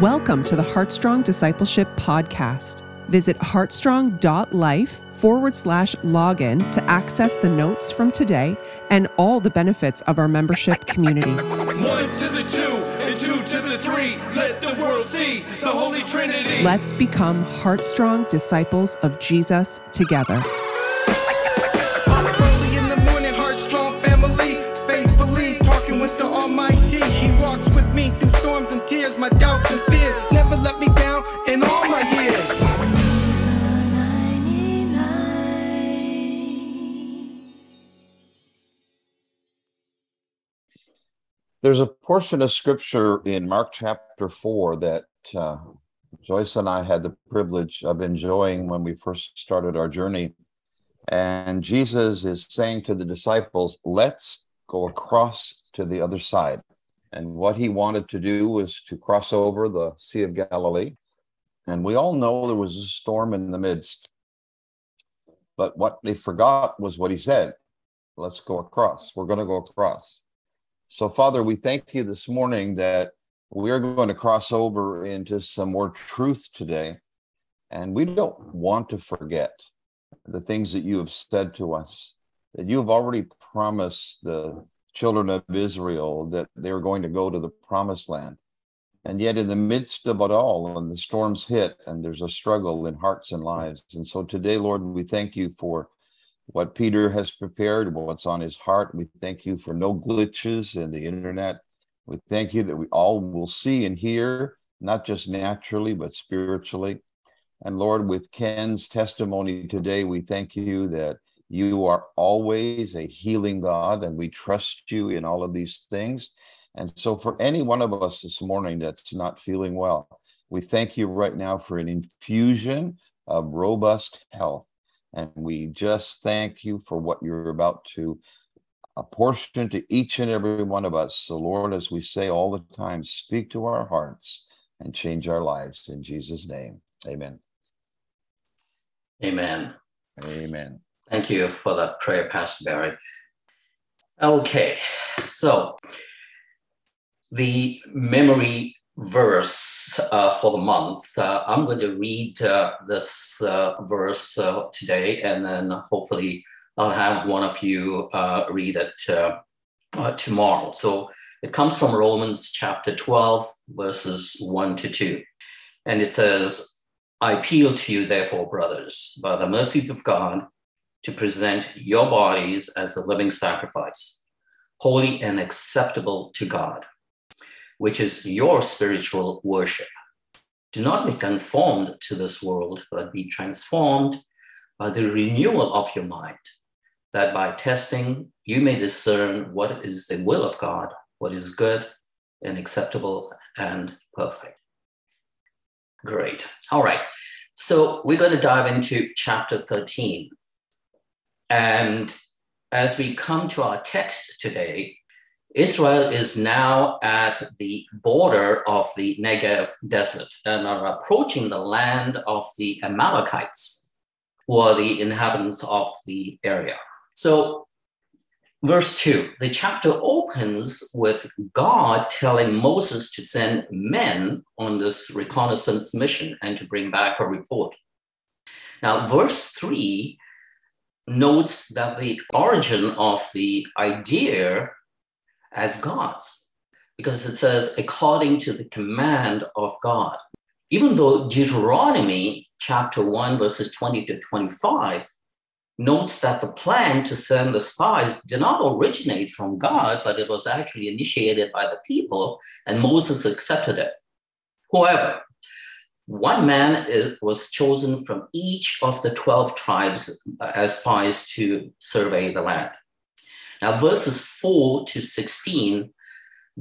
Welcome to the Heartstrong Discipleship Podcast. Visit heartstrong.life forward slash login to access the notes from today and all the benefits of our membership community. One to the two and two to the three. Let the world see the Holy Trinity. Let's become Heartstrong disciples of Jesus together. There's a portion of scripture in Mark chapter 4 that uh, Joyce and I had the privilege of enjoying when we first started our journey. And Jesus is saying to the disciples, Let's go across to the other side. And what he wanted to do was to cross over the Sea of Galilee. And we all know there was a storm in the midst. But what they forgot was what he said Let's go across. We're going to go across. So, Father, we thank you this morning that we're going to cross over into some more truth today. And we don't want to forget the things that you have said to us, that you have already promised the children of Israel that they're going to go to the promised land. And yet, in the midst of it all, when the storms hit and there's a struggle in hearts and lives. And so today, Lord, we thank you for what Peter has prepared, what's on his heart. We thank you for no glitches in the internet. We thank you that we all will see and hear, not just naturally, but spiritually. And Lord, with Ken's testimony today, we thank you that you are always a healing God, and we trust you in all of these things. And so, for any one of us this morning that's not feeling well, we thank you right now for an infusion of robust health. And we just thank you for what you're about to apportion to each and every one of us. So, Lord, as we say all the time, speak to our hearts and change our lives. In Jesus' name, amen. Amen. Amen. Thank you for that prayer, Pastor Barry. Okay, so the memory verse uh, for the month, uh, I'm going to read uh, this uh, verse uh, today, and then hopefully I'll have one of you uh, read it tomorrow. So it comes from Romans chapter 12, verses 1 to 2. And it says, I appeal to you, therefore, brothers, by the mercies of God, to present your bodies as a living sacrifice, holy and acceptable to God, which is your spiritual worship. Do not be conformed to this world, but be transformed by the renewal of your mind, that by testing you may discern what is the will of God, what is good and acceptable and perfect. Great. All right. So we're going to dive into chapter 13. And as we come to our text today, Israel is now at the border of the Negev desert and are approaching the land of the Amalekites, who are the inhabitants of the area. So Verse 2 the chapter opens with God telling Moses to send men on this reconnaissance mission and to bring back a report. Now, verse 3 notes that the origin of the idea as God's, because it says, according to the command of God. Even though Deuteronomy chapter 1, verses 20 to 25 notes that the plan to send the spies did not originate from God, but it was actually initiated by the people, and Moses accepted it. However, one man was chosen from each of the 12 tribes as spies to survey the land. Now, verses 4 to 16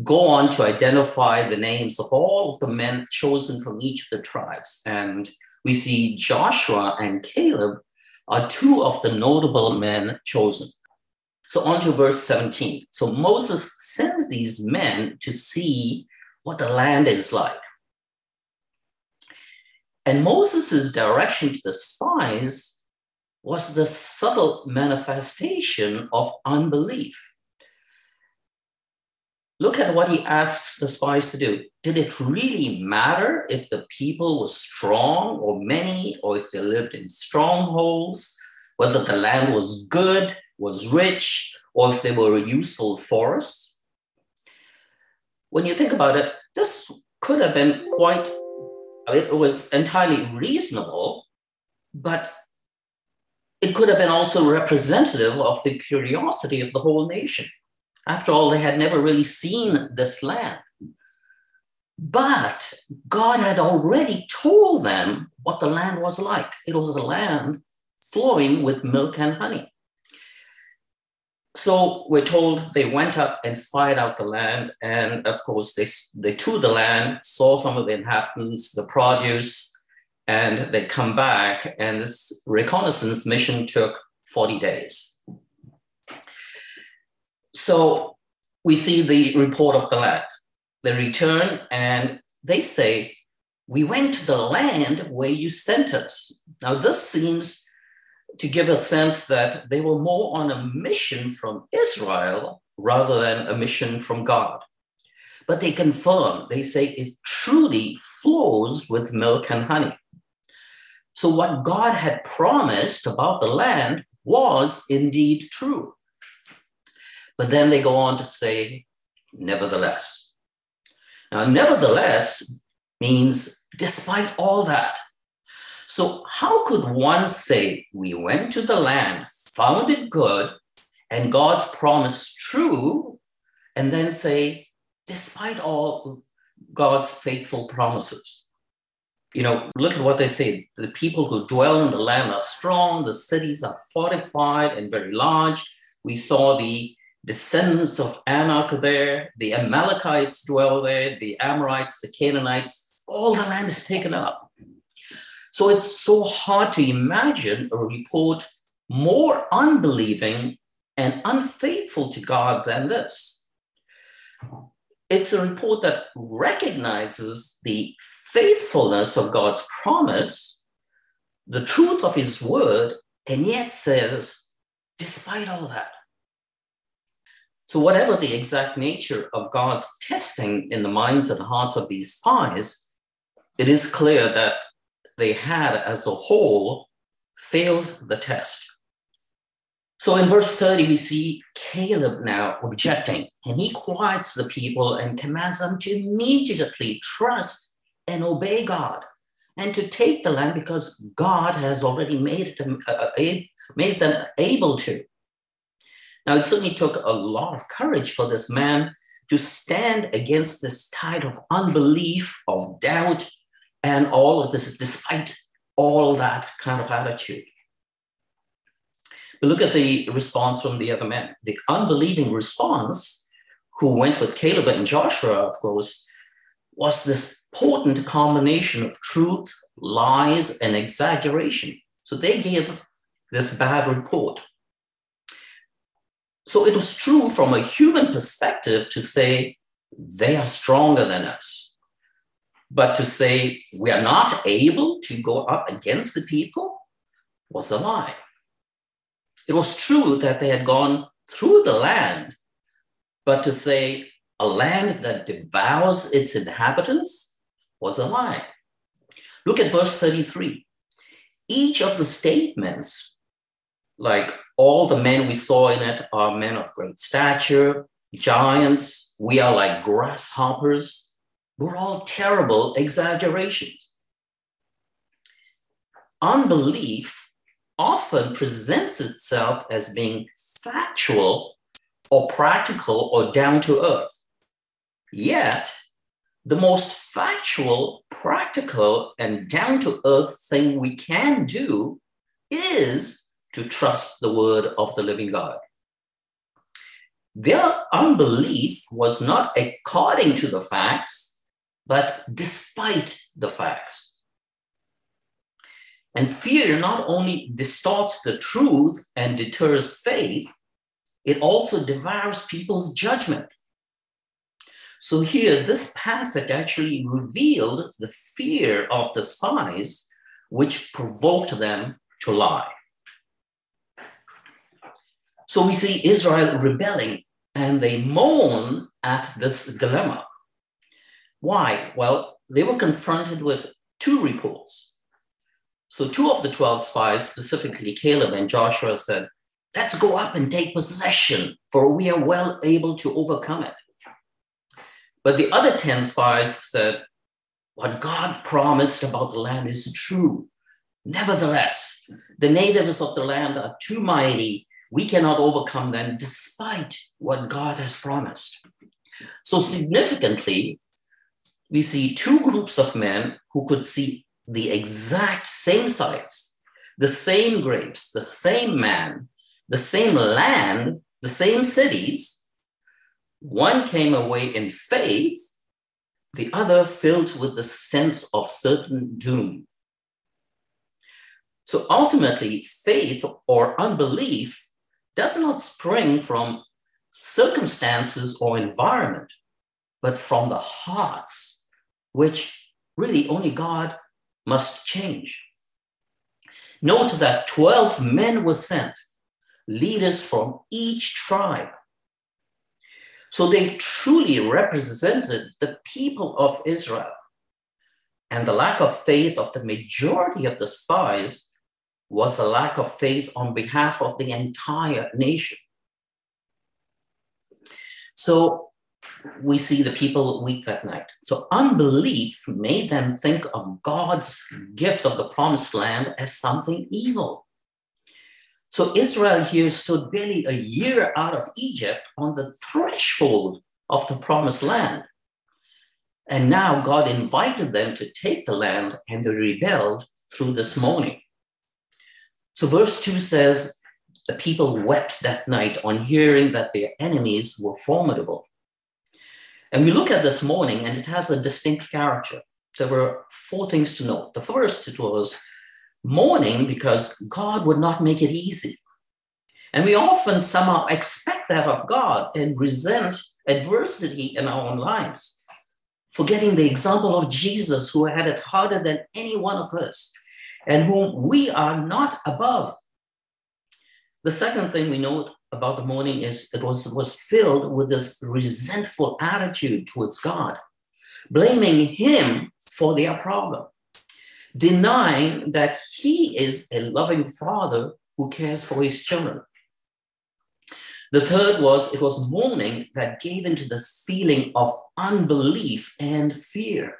go on to identify the names of all of the men chosen from each of the tribes. And we see Joshua and Caleb are two of the notable men chosen. So on to verse 17. So Moses sends these men to see what the land is like. And Moses' direction to the spies was the subtle manifestation of unbelief. look at what he asks the spies to do. Did it really matter if the people were strong or many, or if they lived in strongholds, whether the land was good, was rich, or if they were useful forests? When you think about it, this could have been quite, it was entirely reasonable, but it could have been also representative of the curiosity of the whole nation. After all, they had never really seen this land. But God had already told them what the land was like. It was a land flowing with milk and honey. So we're told they went up and spied out the land. And of course, they, they toured the land, saw some of the inhabitants, the produce, and they come back. And this reconnaissance mission took 40 days. So we see the report of the land. They return and they say, We went to the land where you sent us. Now, this seems to give a sense that they were more on a mission from Israel rather than a mission from God. But they confirm, they say it truly flows with milk and honey. So, what God had promised about the land was indeed true. But then they go on to say, nevertheless. Now, nevertheless means despite all that. So, how could one say, We went to the land, found it good, and God's promise true, and then say, despite all God's faithful promises? You know, look at what they say. The people who dwell in the land are strong, the cities are fortified and very large. We saw the descendants of Anak there, the Amalekites dwell there, the Amorites, the Canaanites, all the land is taken up. So it's so hard to imagine a report more unbelieving and unfaithful to God than this. It's a report that recognizes the faithfulness of God's promise, the truth of his word, and yet says, despite all that, so, whatever the exact nature of God's testing in the minds and hearts of these spies, it is clear that they had, as a whole, failed the test. So, in verse 30, we see Caleb now objecting, and he quiets the people and commands them to immediately trust and obey God and to take the land because God has already made them, uh, made them able to. Now, it certainly took a lot of courage for this man to stand against this tide of unbelief, of doubt, and all of this, despite all that kind of attitude. But look at the response from the other men. The unbelieving response, who went with Caleb and Joshua, of course, was this potent combination of truth, lies, and exaggeration. So they gave this bad report. So it was true from a human perspective to say they are stronger than us. But to say we are not able to go up against the people was a lie. It was true that they had gone through the land, but to say a land that devours its inhabitants was a lie. Look at verse 33. Each of the statements, like all the men we saw in it are men of great stature, giants. We are like grasshoppers. We're all terrible exaggerations. Unbelief often presents itself as being factual or practical or down to earth. Yet, the most factual, practical, and down to earth thing we can do is to trust the word of the living God. Their unbelief was not according to the facts, but despite the facts. And fear not only distorts the truth and deters faith, it also devours people's judgment. So here, this passage actually revealed the fear of the spies, which provoked them to lie. So we see Israel rebelling and they mourn at this dilemma. Why? Well, they were confronted with two reports. So, two of the 12 spies, specifically Caleb and Joshua, said, Let's go up and take possession, for we are well able to overcome it. But the other 10 spies said, What God promised about the land is true. Nevertheless, the natives of the land are too mighty. We cannot overcome them despite what God has promised. So, significantly, we see two groups of men who could see the exact same sights, the same grapes, the same man, the same land, the same cities. One came away in faith, the other filled with the sense of certain doom. So ultimately, faith or unbelief does not spring from circumstances or environment, but from the hearts, which really only God must change. Note that 12 men were sent, leaders from each tribe. So they truly represented the people of Israel. And the lack of faith of the majority of the spies was a lack of faith on behalf of the entire nation. So we see the people weep that night. So unbelief made them think of God's gift of the promised land as something evil. So Israel here stood barely a year out of Egypt on the threshold of the promised land. And now God invited them to take the land, and they rebelled through this mourning. So, verse 2 says, The people wept that night on hearing that their enemies were formidable. And we look at this mourning, and it has a distinct character. There were four things to note. The first, it was mourning because God would not make it easy. And we often somehow expect that of God and resent adversity in our own lives, forgetting the example of Jesus, who had it harder than any one of us and whom we are not above. The second thing we note about the mourning is it was, was filled with this resentful attitude towards God, blaming him for their problem, denying that he is a loving father who cares for his children. The third was it was mourning that gave into this feeling of unbelief and fear.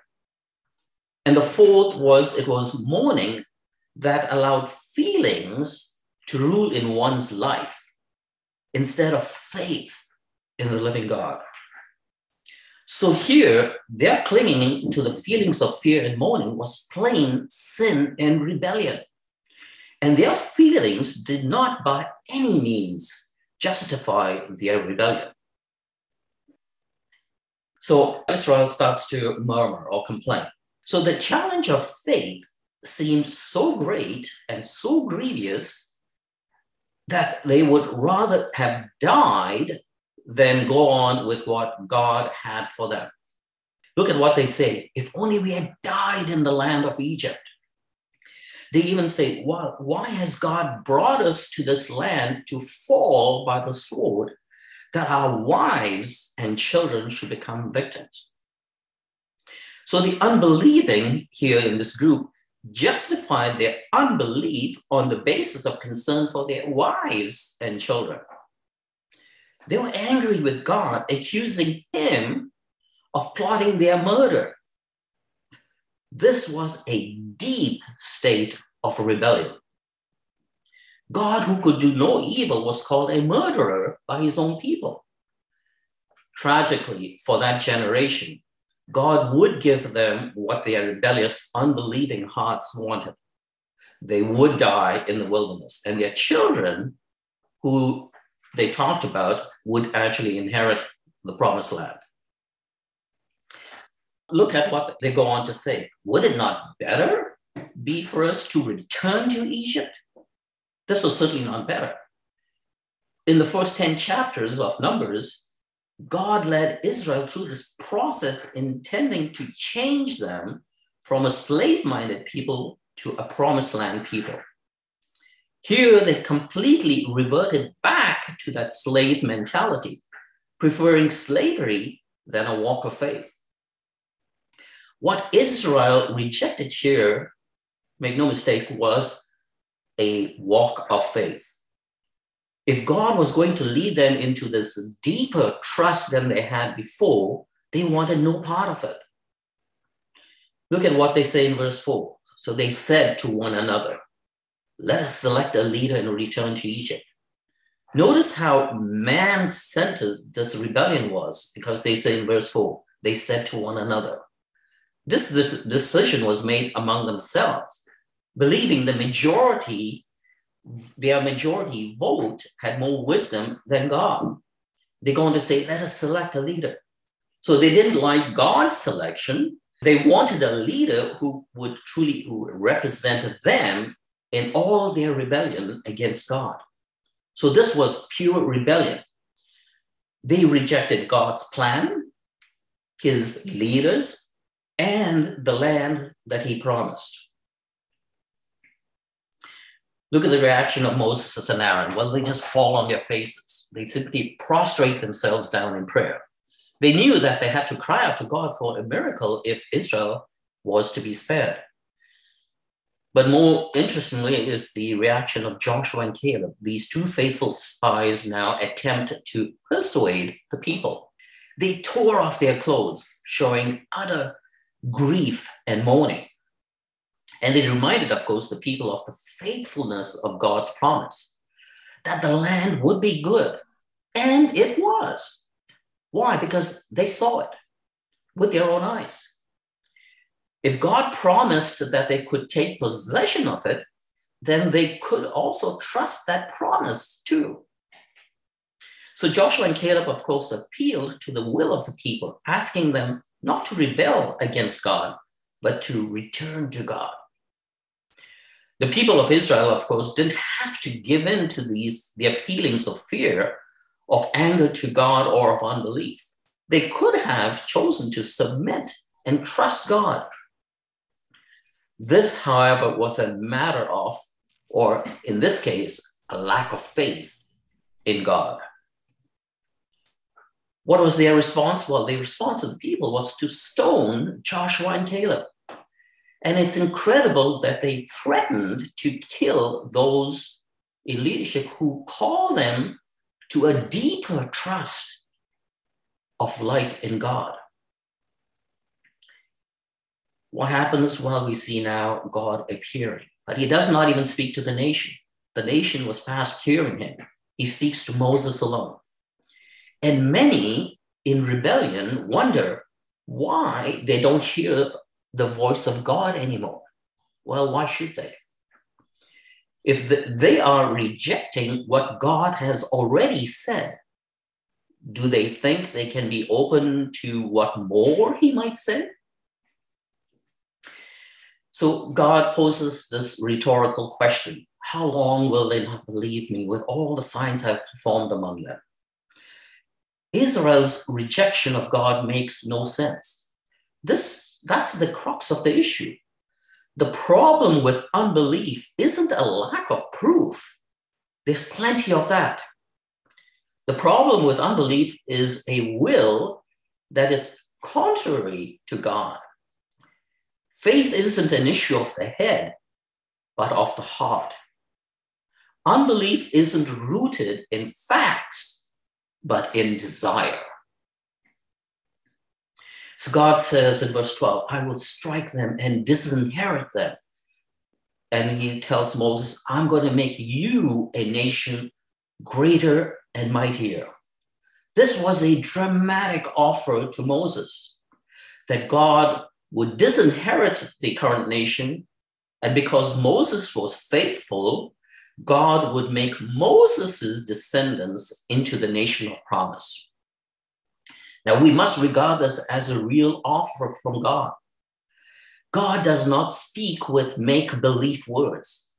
And the fourth was it was mourning that allowed feelings to rule in one's life instead of faith in the living God. So here, their clinging to the feelings of fear and mourning was plain sin and rebellion. And their feelings did not by any means justify their rebellion. So Israel starts to murmur or complain. So the challenge of faith seemed so great and so grievous that they would rather have died than go on with what God had for them. Look at what they say. If only we had died in the land of Egypt. They even say, why, why has God brought us to this land to fall by the sword that our wives and children should become victims? So the unbelieving here in this group justified their unbelief on the basis of concern for their wives and children. They were angry with God, accusing him of plotting their murder. This was a deep state of rebellion. God, who could do no evil, was called a murderer by his own people. Tragically, for that generation, God would give them what their rebellious, unbelieving hearts wanted. They would die in the wilderness, and their children, who they talked about, would actually inherit the promised land. Look at what they go on to say. Would it not better be for us to return to Egypt? This was certainly not better. In the first 10 chapters of Numbers, God led Israel through this process intending to change them from a slave minded people to a promised land people. Here they completely reverted back to that slave mentality. preferring slavery than a walk of faith. What Israel rejected here, make no mistake, was a walk of faith. If God was going to lead them into this deeper trust than they had before, they wanted no part of it. Look at what they say in verse 4. So they said to one another, Let us select a leader and return to Egypt. Notice how man centered this rebellion was, because they say in verse 4, they said to one another. This, this decision was made among themselves, believing the majority, their majority vote had more wisdom than God. They're going to say, let us select a leader. So they didn't like God's selection. They wanted a leader who would truly represent them in all their rebellion against God. So this was pure rebellion. They rejected God's plan, his leaders, and the land that he promised. Look at the reaction of Moses and Aaron. Well, they just fall on their faces. They simply prostrate themselves down in prayer. They knew that they had to cry out to God for a miracle if Israel was to be spared. But more interestingly is the reaction of Joshua and Caleb. These two faithful spies now attempt to persuade the people. They tore off their clothes, showing utter grief and mourning. And they reminded, of course, the people of the faithfulness of God's promise that the land would be good. And it was. Why? Because they saw it with their own eyes. If God promised that they could take possession of it, then they could also trust that promise too. So Joshua and Caleb, of course, appealed to the will of the people, asking them not to rebel against God, but to return to God. The people of Israel, of course, didn't have to give in to these their feelings of fear, of anger to God, or of unbelief. They could have chosen to submit and trust God this, however, was a matter of, or in this case, a lack of faith in God. What was their response? Well, the response of the people was to stone Joshua and Caleb. And it's incredible that they threatened to kill those in leadership who call them to a deeper trust of life in God. What happens? Well, we see now God appearing, but he does not even speak to the nation. The nation was past hearing him. He speaks to Moses alone. And many in rebellion wonder why they don't hear the voice of God anymore. Well, why should they? If the, they are rejecting what God has already said, do they think they can be open to what more he might say? So God poses this rhetorical question How long will they not believe me with all the signs I've performed among them? Israel's rejection of God makes no sense. This, that's the crux of the issue. The problem with unbelief isn't a lack of proof, there's plenty of that. The problem with unbelief is a will that is contrary to God. Faith isn't an issue of the head, but of the heart. Unbelief isn't rooted in facts, but in desire. So God says in verse 12, I will strike them and disinherit them. And he tells Moses, I'm going to make you a nation greater and mightier. This was a dramatic offer to Moses that God would disinherit the current nation. And because Moses was faithful, God would make Moses' descendants into the nation of promise. Now, we must regard this as a real offer from God. God does not speak with make believe words.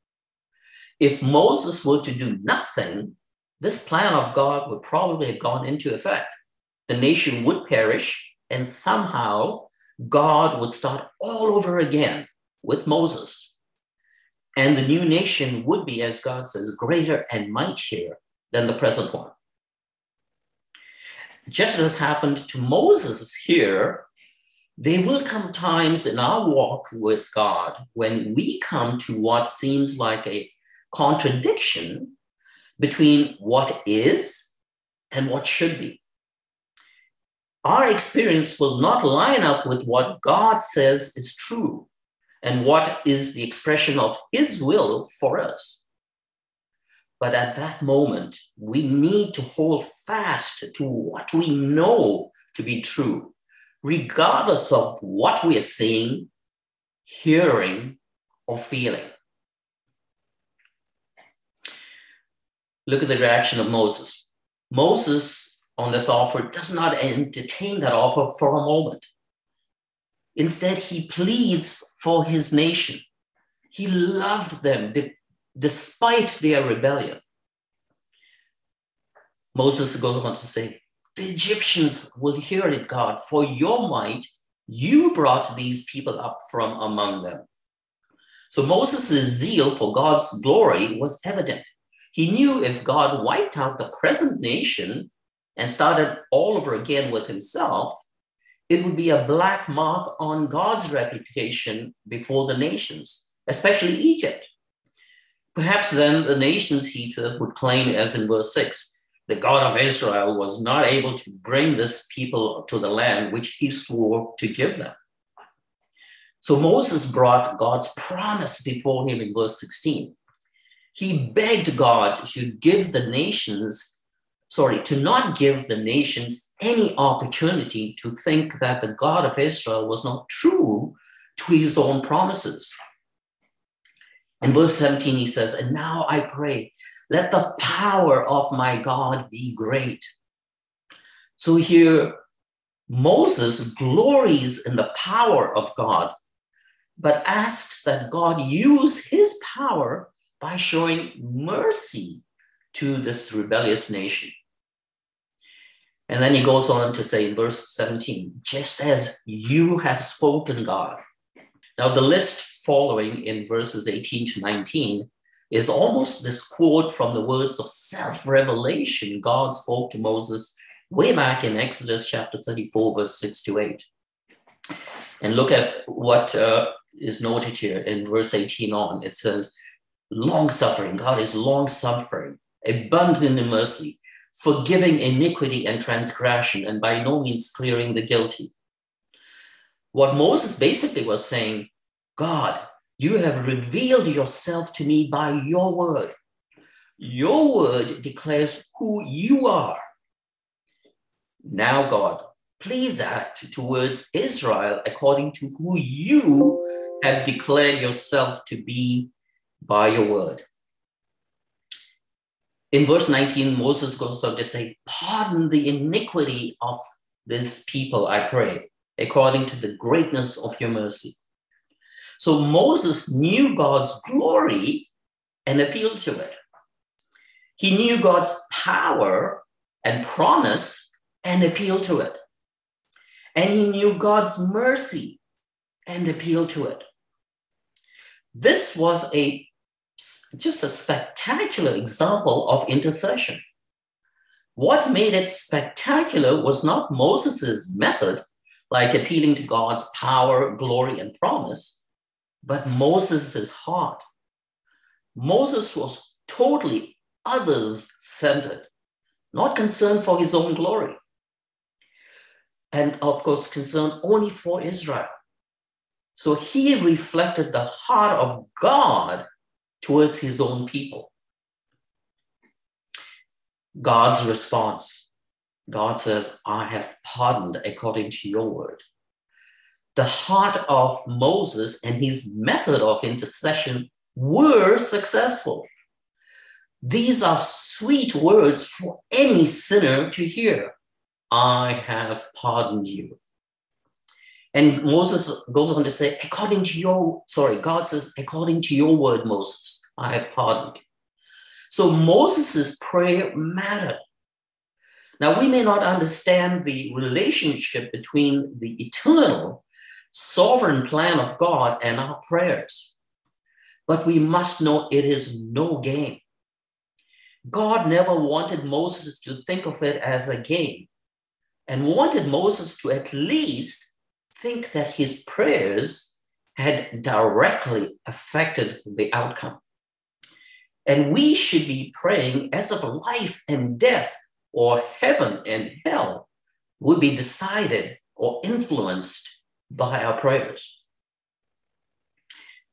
If Moses were to do nothing, this plan of God would probably have gone into effect. The nation would perish, and somehow God would start all over again with Moses. And the new nation would be, as God says, greater and mightier than the present one. just as happened to Moses here, there will come times in our walk with God when we come to what seems like a contradiction between what is and what should be. Our experience will not line up with what God says is true and what is the expression of His will for us. But at that moment, we need to hold fast to what we know to be true, regardless of what we are seeing, hearing, or feeling. Look at the reaction of Moses. Moses on this offer does not entertain that offer for a moment. Instead, he pleads for his nation. He loved them despite their rebellion. Moses goes on to say, The Egyptians will hear it, God, for your might, you brought these people up from among them. So Moses' zeal for God's glory was evident. He knew if God wiped out the present nation and started all over again with himself, it would be a black mark on God's reputation before the nations, especially Egypt. Perhaps then the nations, he said, would claim, as in verse 6, the God of Israel was not able to bring this people to the land which he swore to give them. So Moses brought God's promise before him in verse 16 he begged God to give the nations, sorry, to not give the nations any opportunity to think that the God of Israel was not true to his own promises. In verse 17, he says, And now I pray, let the power of my God be great. So here, Moses glories in the power of God, but asks that God use his power by showing mercy to this rebellious nation. And then he goes on to say in verse 17, just as you have spoken, God. Now, the list following in verses 18 to 19 is almost this quote from the words of self revelation God spoke to Moses way back in Exodus chapter 34, verse 6 to 8. And look at what uh, is noted here in verse 18 on. It says, long suffering. God is long suffering, abundant in mercy, forgiving iniquity and transgression, and by no means clearing the guilty. What Moses basically was saying, God, you have revealed yourself to me by your word. Your word declares who you are. Now, God, please act towards Israel according to who you have declared yourself to be by your word. In verse 19, Moses goes on to say, Pardon the iniquity of this people, I pray, according to the greatness of your mercy. So Moses knew God's glory and appealed to it. He knew God's power and promise and appealed to it. And he knew God's mercy and appealed to it. This was a just a spectacular example of intercession. What made it spectacular was not Moses' method, like appealing to God's power, glory, and promise, but Moses' heart. Moses was totally others centered, not concerned for his own glory. And of course, concerned only for Israel. So he reflected the heart of God towards his own people. God's response God says, I have pardoned according to your word. The heart of Moses and his method of intercession were successful. These are sweet words for any sinner to hear. I have pardoned you. And Moses goes on to say, according to your, sorry, God says, according to your word, Moses, I have pardoned. So Moses' prayer mattered. Now, we may not understand the relationship between the eternal, sovereign plan of God and our prayers, but we must know it is no game. God never wanted Moses to think of it as a game. and wanted Moses to at least think that his prayers had directly affected the outcome. And we should be praying as if life and death or heaven and hell would be decided or influenced by our prayers.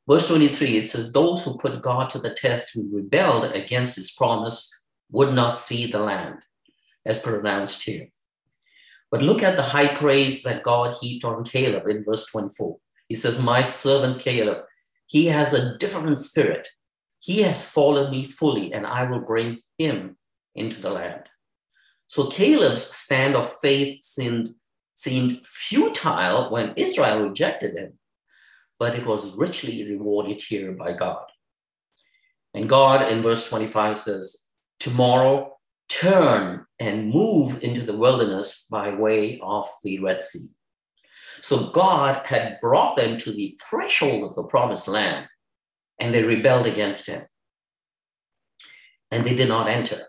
Verse 23, it says, Those who put God to the test, who rebelled against his promise, would not see the land, as pronounced here. But look at the high praise that God heaped on Caleb in verse 24. He says, My servant Caleb, he has a different spirit. He has followed me fully, and I will bring him into the land. So Caleb's stand of faith seemed, seemed futile when Israel rejected him, but it was richly rewarded here by God. And God in verse 25 says, Tomorrow turn and move into the wilderness by way of the Red Sea. So God had brought them to the threshold of the promised land, and they rebelled against him. And they did not enter.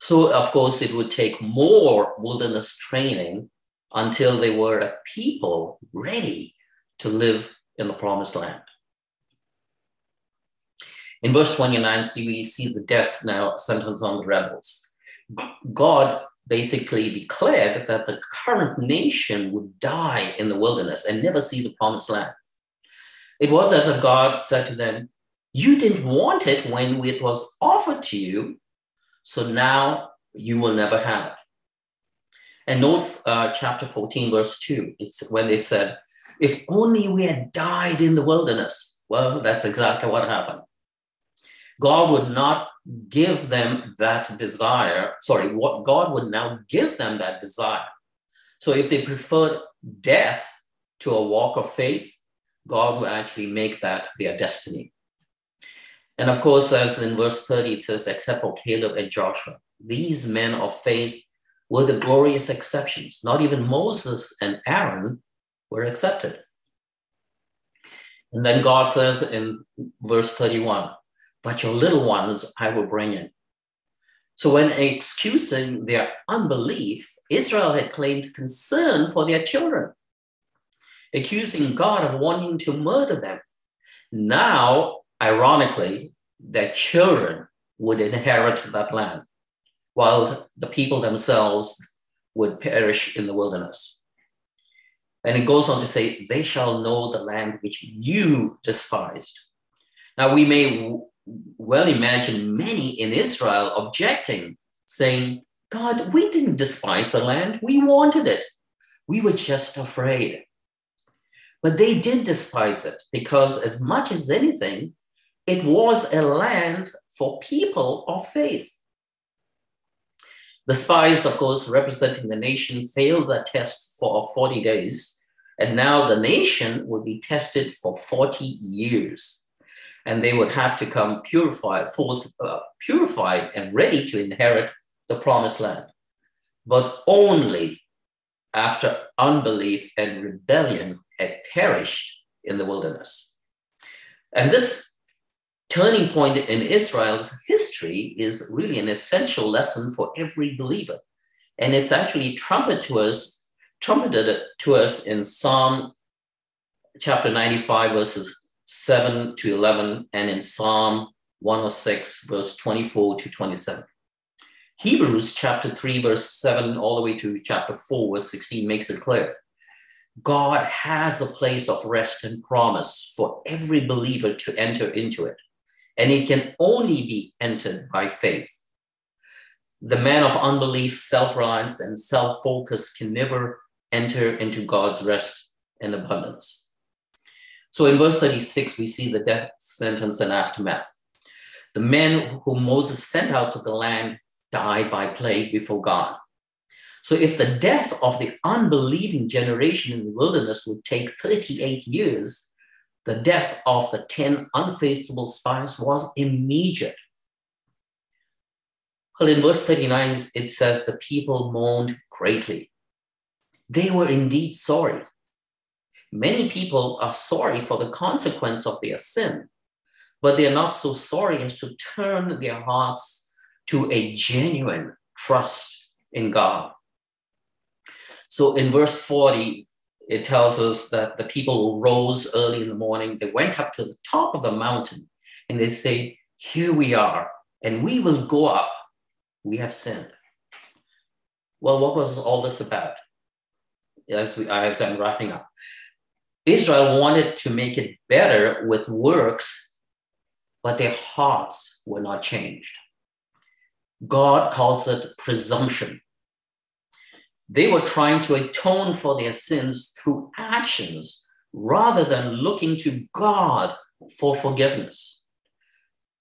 So, of course, it would take more wilderness training until they were a people ready to live in the promised land. In verse 29, see, we see the death now sentence on the rebels. God basically declared that the current nation would die in the wilderness and never see the promised land. It was as if God said to them, You didn't want it when it was offered to you, so now you will never have it. And note uh, chapter 14, verse 2. It's when they said, If only we had died in the wilderness. Well, that's exactly what happened. God would not give them that desire. Sorry, what God would now give them that desire. So if they preferred death to a walk of faith, God will actually make that their destiny. And of course, as in verse 30, it says, except for Caleb and Joshua, these men of faith were the glorious exceptions. Not even Moses and Aaron were accepted. And then God says in verse 31, but your little ones I will bring in. So, when excusing their unbelief, Israel had claimed concern for their children, accusing God of wanting to murder them. Now, ironically, their children would inherit that land, while the people themselves would perish in the wilderness. And it goes on to say, They shall know the land which you despised. Now, we may well imagine many in Israel objecting, saying, God, we didn't despise the land, we wanted it. We were just afraid. But they did despise it because, as much as anything, it was a land for people of faith. The spies, of course, representing the nation, failed the test for 40 days, and now the nation would be tested for 40 years and they would have to come purified, uh, purified and ready to inherit the promised land, but only after unbelief and rebellion had perished in the wilderness. And this turning point in Israel's history is really an essential lesson for every believer. And it's actually trumpeted to us, trumpeted to us in Psalm chapter 95, verses 7 to 11, and in Psalm 106, verse 24 to 27. Hebrews chapter 3, verse 7, all the way to chapter 4, verse 16 makes it clear. God has a place of rest and promise for every believer to enter into it, and it can only be entered by faith. The man of unbelief, self reliance, and self focus can never enter into God's rest and abundance. So in verse 36, we see the death sentence and aftermath. The men whom Moses sent out to the land died by plague before God. So if the death of the unbelieving generation in the wilderness would take 38 years, the death of the 10 unfaithful spies was immediate. Well, in verse 39, it says, The people mourned greatly. They were indeed sorry. Many people are sorry for the consequence of their sin, but they are not so sorry as to turn their hearts to a genuine trust in God. So in verse 40, it tells us that the people rose early in the morning. They went up to the top of the mountain and they say, Here we are, and we will go up. We have sinned. Well, what was all this about? As, we, as I'm wrapping up, Israel wanted to make it better with works, but their hearts were not changed. God calls it presumption. They were trying to atone for their sins through actions rather than looking to God for forgiveness.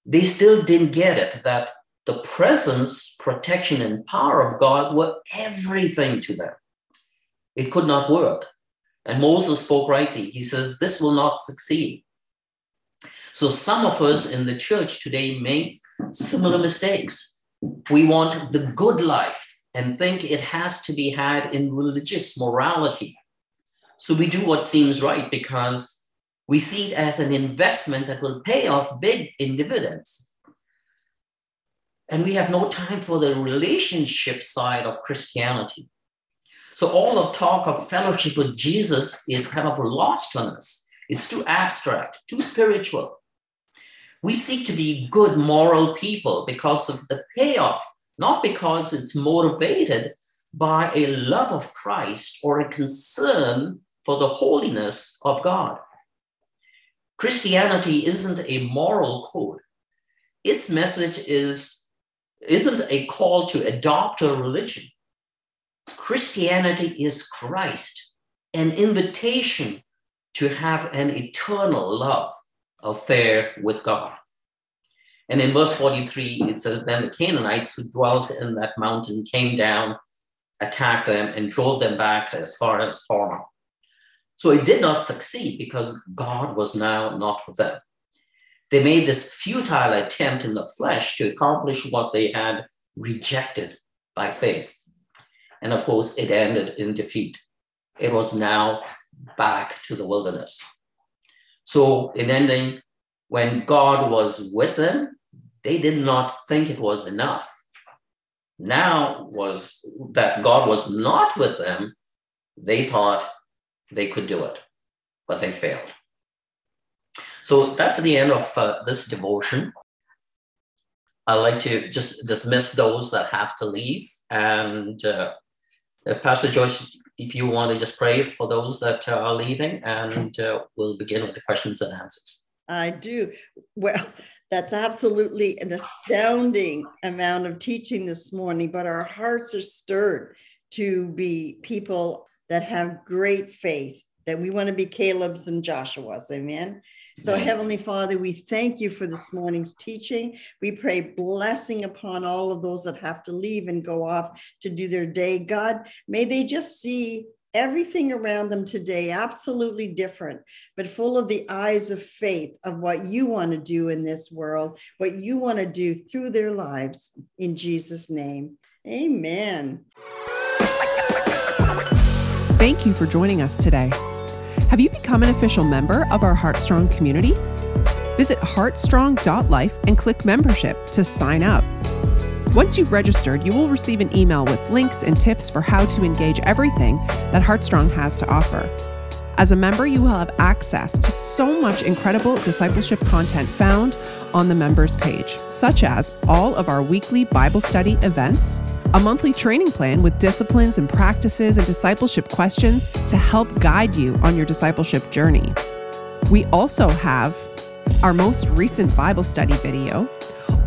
They still didn't get it that the presence, protection, and power of God were everything to them. It could not work. And Moses spoke rightly. He says, This will not succeed. So some of us in the church today make similar mistakes. We want the good life and think it has to be had in religious morality. So we do what seems right because we see it as an investment that will pay off big in dividends. And we have no time for the relationship side of Christianity. So all the talk of fellowship with Jesus is kind of lost on us. It's too abstract, too spiritual. We seek to be good moral people because of the payoff, not because it's motivated by a love of Christ or a concern for the holiness of God. Christianity isn't a moral code. Its message is isn't a call to adopt a religion. Christianity is Christ, an invitation to have an eternal love affair with God. And in verse 43, it says, Then the Canaanites who dwelt in that mountain came down, attacked them, and drove them back as far as Hormah. So it did not succeed because God was now not with them. They made this futile attempt in the flesh to accomplish what they had rejected by faith. And of course, it ended in defeat. It was now back to the wilderness. So, in ending, when God was with them, they did not think it was enough. Now was that God was not with them, they thought they could do it, but they failed. So that's the end of uh, this devotion. I'd like to just dismiss those that have to leave. And uh, if Pastor Joyce, if you want to just pray for those that are leaving, and uh, we'll begin with the questions and answers. I do. Well, that's absolutely an astounding amount of teaching this morning, but our hearts are stirred to be people that have great faith, that we want to be Caleb's and Joshua's. Amen. So, Heavenly Father, we thank you for this morning's teaching. We pray blessing upon all of those that have to leave and go off to do their day. God, may they just see everything around them today absolutely different, but full of the eyes of faith of what you want to do in this world, what you want to do through their lives. In Jesus' name, amen. Thank you for joining us today. Have you become an official member of our Heartstrong community? Visit heartstrong.life and click membership to sign up. Once you've registered, you will receive an email with links and tips for how to engage everything that Heartstrong has to offer. As a member, you will have access to so much incredible discipleship content found on the members page, such as all of our weekly Bible study events, a monthly training plan with disciplines and practices and discipleship questions to help guide you on your discipleship journey. We also have our most recent Bible study video,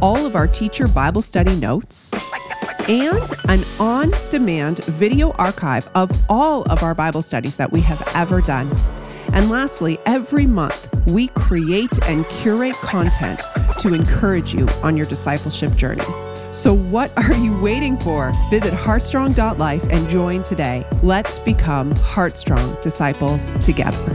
all of our teacher Bible study notes, and an on demand video archive of all of our Bible studies that we have ever done. And lastly, every month we create and curate content to encourage you on your discipleship journey. So, what are you waiting for? Visit heartstrong.life and join today. Let's become Heartstrong disciples together.